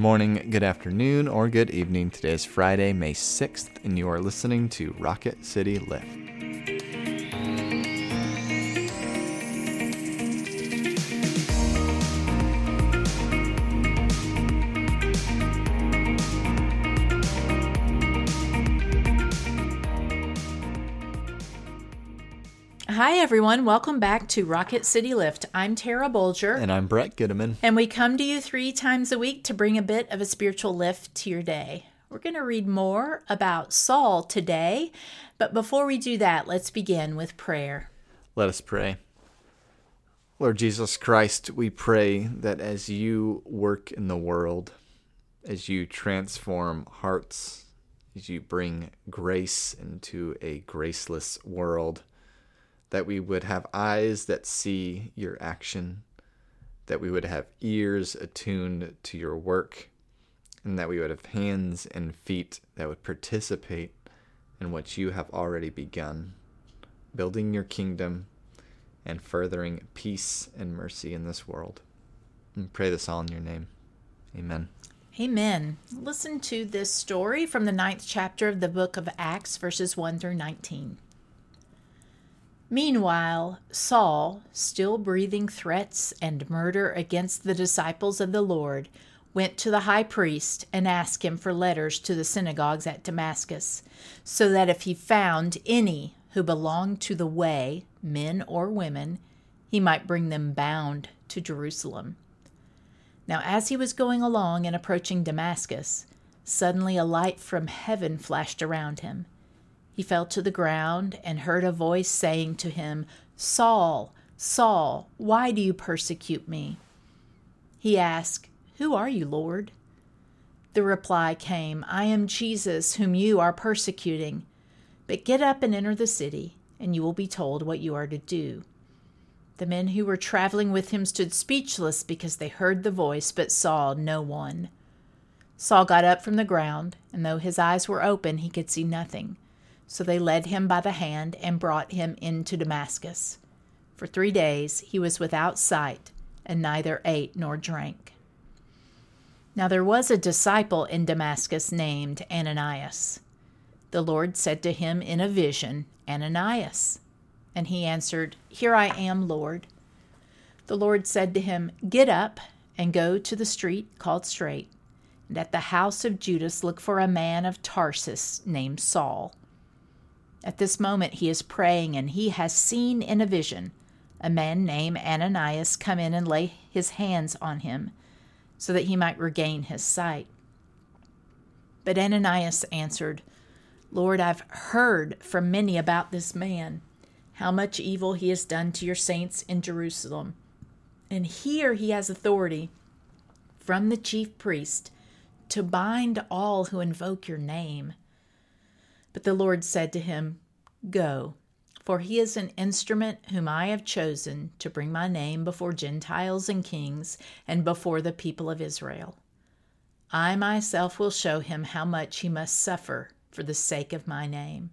morning, good afternoon, or good evening. Today is Friday, May 6th, and you are listening to Rocket City Lift. Hi, everyone. Welcome back to Rocket City Lift. I'm Tara Bolger. And I'm Brett Gitteman. And we come to you three times a week to bring a bit of a spiritual lift to your day. We're going to read more about Saul today. But before we do that, let's begin with prayer. Let us pray. Lord Jesus Christ, we pray that as you work in the world, as you transform hearts, as you bring grace into a graceless world, that we would have eyes that see your action, that we would have ears attuned to your work, and that we would have hands and feet that would participate in what you have already begun, building your kingdom and furthering peace and mercy in this world. And pray this all in your name. Amen. Amen. Listen to this story from the ninth chapter of the book of Acts, verses 1 through 19. Meanwhile, Saul, still breathing threats and murder against the disciples of the Lord, went to the high priest and asked him for letters to the synagogues at Damascus, so that if he found any who belonged to the way, men or women, he might bring them bound to Jerusalem. Now, as he was going along and approaching Damascus, suddenly a light from heaven flashed around him. He fell to the ground and heard a voice saying to him, Saul, Saul, why do you persecute me? He asked, Who are you, Lord? The reply came, I am Jesus, whom you are persecuting. But get up and enter the city, and you will be told what you are to do. The men who were traveling with him stood speechless because they heard the voice but saw no one. Saul got up from the ground, and though his eyes were open, he could see nothing. So they led him by the hand and brought him into Damascus. For three days he was without sight, and neither ate nor drank. Now there was a disciple in Damascus named Ananias. The Lord said to him in a vision, Ananias. And he answered, Here I am, Lord. The Lord said to him, Get up and go to the street called Straight, and at the house of Judas look for a man of Tarsus named Saul at this moment, he is praying and he has seen in a vision a man named Ananias come in and lay his hands on him so that he might regain his sight. But Ananias answered, Lord, I've heard from many about this man, how much evil he has done to your saints in Jerusalem. And here he has authority from the chief priest to bind all who invoke your name. But the Lord said to him, Go, for he is an instrument whom I have chosen to bring my name before Gentiles and kings and before the people of Israel. I myself will show him how much he must suffer for the sake of my name.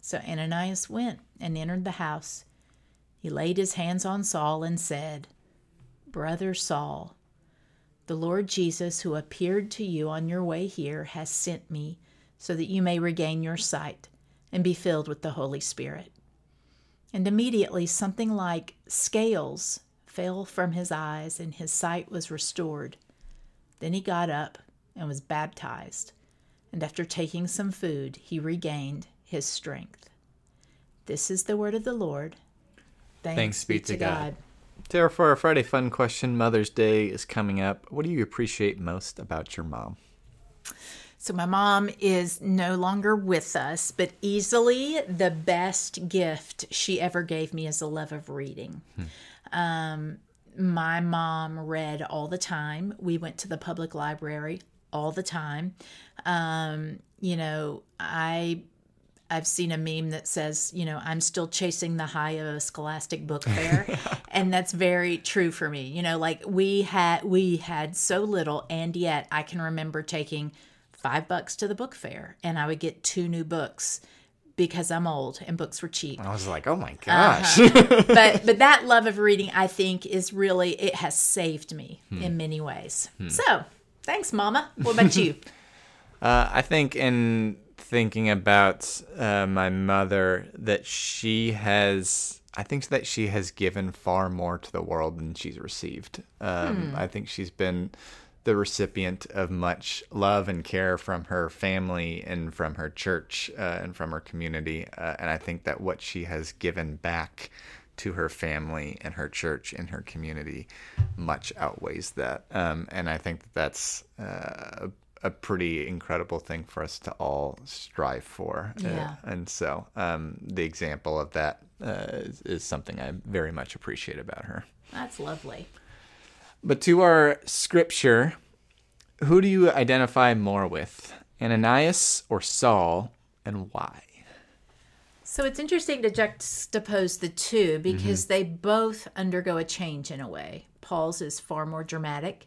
So Ananias went and entered the house. He laid his hands on Saul and said, Brother Saul, the Lord Jesus, who appeared to you on your way here, has sent me so that you may regain your sight and be filled with the Holy Spirit. And immediately something like scales fell from his eyes, and his sight was restored. Then he got up and was baptized, and after taking some food, he regained his strength. This is the word of the Lord. Thanks, Thanks be to God. God. Tara, for our Friday fun question, Mother's Day is coming up. What do you appreciate most about your mom? So my mom is no longer with us, but easily the best gift she ever gave me is a love of reading. Hmm. Um, my mom read all the time. We went to the public library all the time. Um, you know, I I've seen a meme that says, you know, I'm still chasing the high of a scholastic book fair. and that's very true for me. You know, like we had we had so little and yet I can remember taking five bucks to the book fair and I would get two new books because I'm old and books were cheap. I was like, oh my gosh. Uh-huh. but but that love of reading I think is really it has saved me hmm. in many ways. Hmm. So Thanks, Mama. What about you? Uh, I think in thinking about uh, my mother, that she has, I think that she has given far more to the world than she's received. Um, I think she's been the recipient of much love and care from her family and from her church uh, and from her community. Uh, and I think that what she has given back to her family and her church and her community much outweighs that. Um, and I think that that's uh, a pretty incredible thing for us to all strive for. Uh, Yeah. and so um, the example of that uh, is, is something I very much appreciate about her. That's lovely. But to our scripture, who do you identify more with, Ananias or Saul, and why? So it's interesting to juxtapose the two because mm-hmm. they both undergo a change in a way. Paul's is far more dramatic.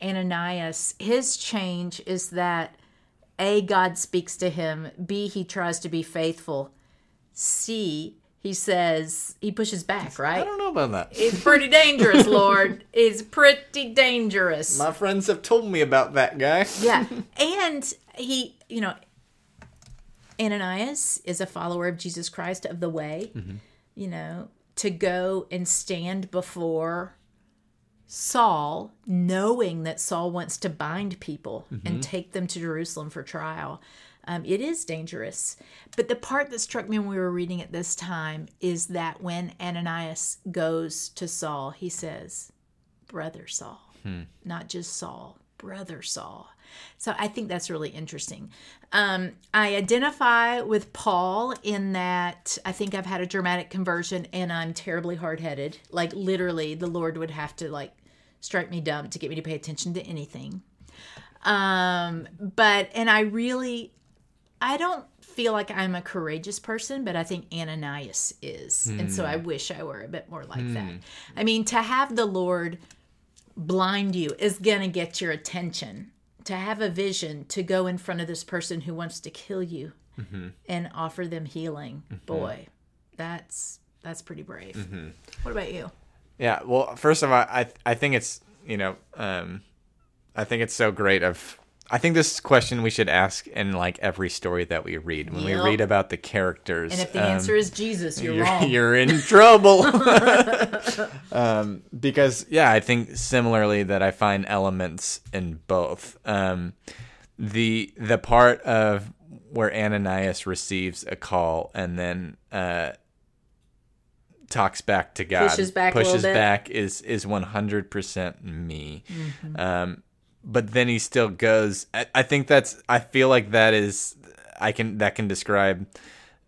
Ananias, his change is that A, God speaks to him, B, he tries to be faithful, C, he says, he pushes back, right? I don't know about that. It's pretty dangerous, Lord. It's pretty dangerous. My friends have told me about that guy. Yeah. And he, you know, Ananias is a follower of Jesus Christ of the way, mm-hmm. you know, to go and stand before Saul, knowing that Saul wants to bind people and mm-hmm. take them to Jerusalem for trial. Um, it is dangerous. But the part that struck me when we were reading it this time is that when Ananias goes to Saul, he says, Brother Saul, not just Saul, Brother Saul. So I think that's really interesting. Um, I identify with Paul in that I think I've had a dramatic conversion and I'm terribly hard headed. Like literally, the Lord would have to like strike me dumb to get me to pay attention to anything. Um, but and I really, I don't feel like I'm a courageous person, but I think Ananias is, and so I hmm. wish I were a bit more like hmm. that. I mean, to have the Lord blind you is going to get your attention. To have a vision, to go in front of this person who wants to kill you mm-hmm. and offer them healing, mm-hmm. boy, that's that's pretty brave. Mm-hmm. What about you? Yeah. Well, first of all, I I think it's you know um, I think it's so great of. I think this question we should ask in like every story that we read when Yep. we read about the characters. And if the um, answer is Jesus, you're, you're, wrong. you're in trouble. um, because yeah, I think similarly that I find elements in both. Um, the the part of where Ananias receives a call and then uh, talks back to God, Pushes back pushes back is is one hundred percent me. Mm-hmm. Um, but then he still goes. I, I think that's. I feel like that is. I can that can describe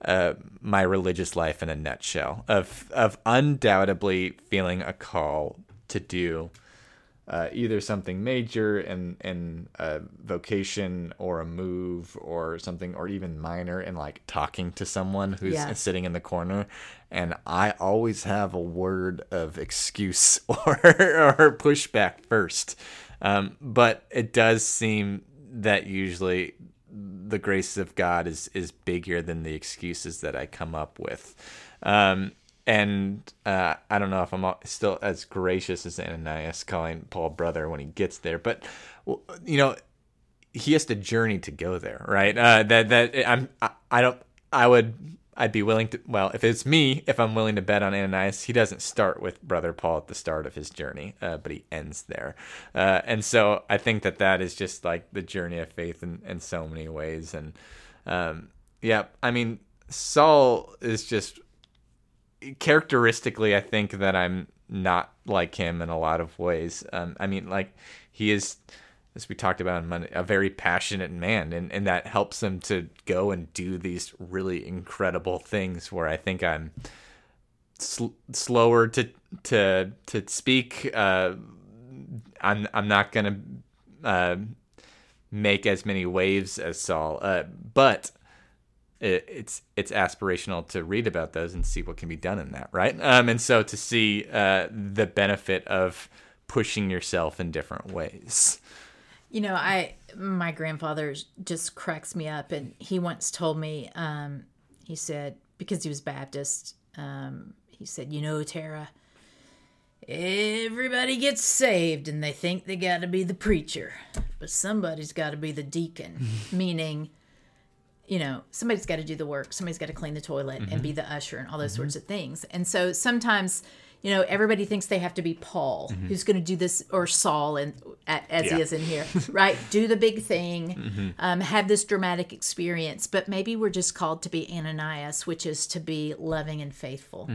uh, my religious life in a nutshell. Of of undoubtedly feeling a call to do uh, either something major in in a vocation or a move or something, or even minor in like talking to someone who's Yeah. sitting in the corner. And I always have a word of excuse or or pushback first. Um, but it does seem that usually the grace of God is is bigger than the excuses that I come up with. Um, and uh, I don't know if I'm still as gracious as Ananias calling Paul brother when he gets there, but you know he has to journey to go there, right? Uh, that that I'm I, I don't I would I'd be willing to well if it's me if I'm willing to bet on Ananias he doesn't start with brother Paul at the start of his journey uh, but he ends there. Uh, and so I think that that is just like the journey of faith in, in so many ways. And um, yeah I mean Saul is just characteristically I think that I'm not like him in a lot of ways. Um, I mean like he is as we talked about on Monday, a very passionate man, and, and that helps him to go and do these really incredible things. Where I think I'm sl- slower to to to speak. Uh, I'm I'm not gonna uh, make as many waves as Saul, uh, but it, it's it's aspirational to read about those and see what can be done in that, right? Um, and so to see uh, the benefit of pushing yourself in different ways. You know, I my grandfather just cracks me up, and he once told me, um, he said because he was Baptist, um, he said, you know, Tara, everybody gets saved and they think they got to be the preacher, but somebody's got to be the deacon, meaning, you know, somebody's got to do the work, somebody's got to clean the toilet and be the usher and all those sorts of things. And so sometimes, you know, everybody thinks they have to be Paul, who's going to do this, or Saul, and as he is in here, right? Do the big thing, um, have this dramatic experience. But maybe we're just called to be Ananias, which is to be loving and faithful,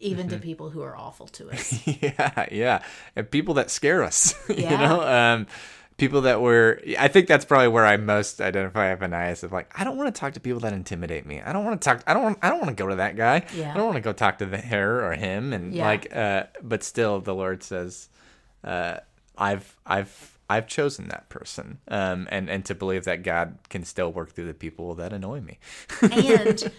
even to people who are awful to us. yeah, yeah, and people that scare us. you know, um, people that were. I think that's probably where I most identify Ananias. Of like, I don't want to talk to people that intimidate me. I don't want to talk. I don't. Want, I don't want to go to that guy. Yeah. I don't want to go talk to the, her or him. And Yeah. like, uh, but still, the Lord says, uh, I've, I've. I've chosen that person, um, and and to believe that God can still work through the people that annoy me. and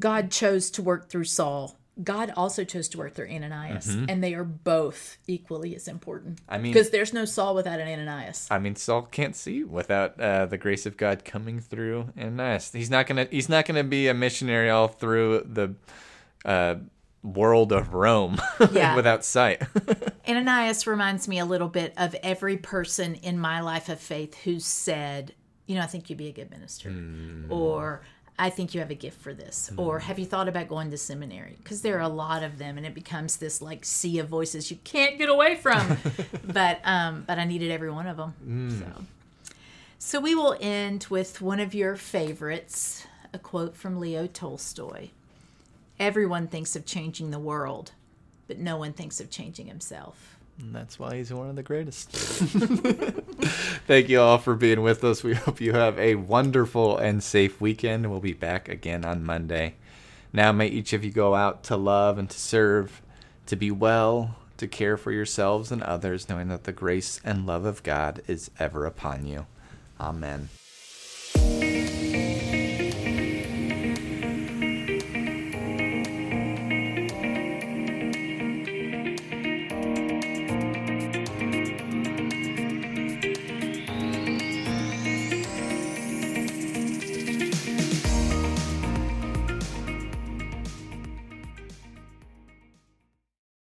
God chose to work through Saul. God also chose to work through Ananias, and they are both equally as important. I mean- because there's no Saul without an Ananias. I mean, Saul can't see without uh, the grace of God coming through Ananias. He's not gonna. He's not gonna be a missionary all through the uh, world of Rome Yeah. without sight. Ananias reminds me a little bit of every person in my life of faith who said, you know, I think you'd be a good minister, or I think you have a gift for this, or have you thought about going to seminary? Because there are a lot of them, and it becomes this like sea of voices you can't get away from. but um, but I needed every one of them. So. So we will end with one of your favorites, a quote from Leo Tolstoy. Everyone thinks of changing the world, but no one thinks of changing himself. And that's why he's one of the greatest. Thank you all for being with us. We hope you have a wonderful and safe weekend. We'll be back again on Monday. Now, may each of you go out to love and to serve, to be well, to care for yourselves and others, knowing that the grace and love of God is ever upon you. Amen.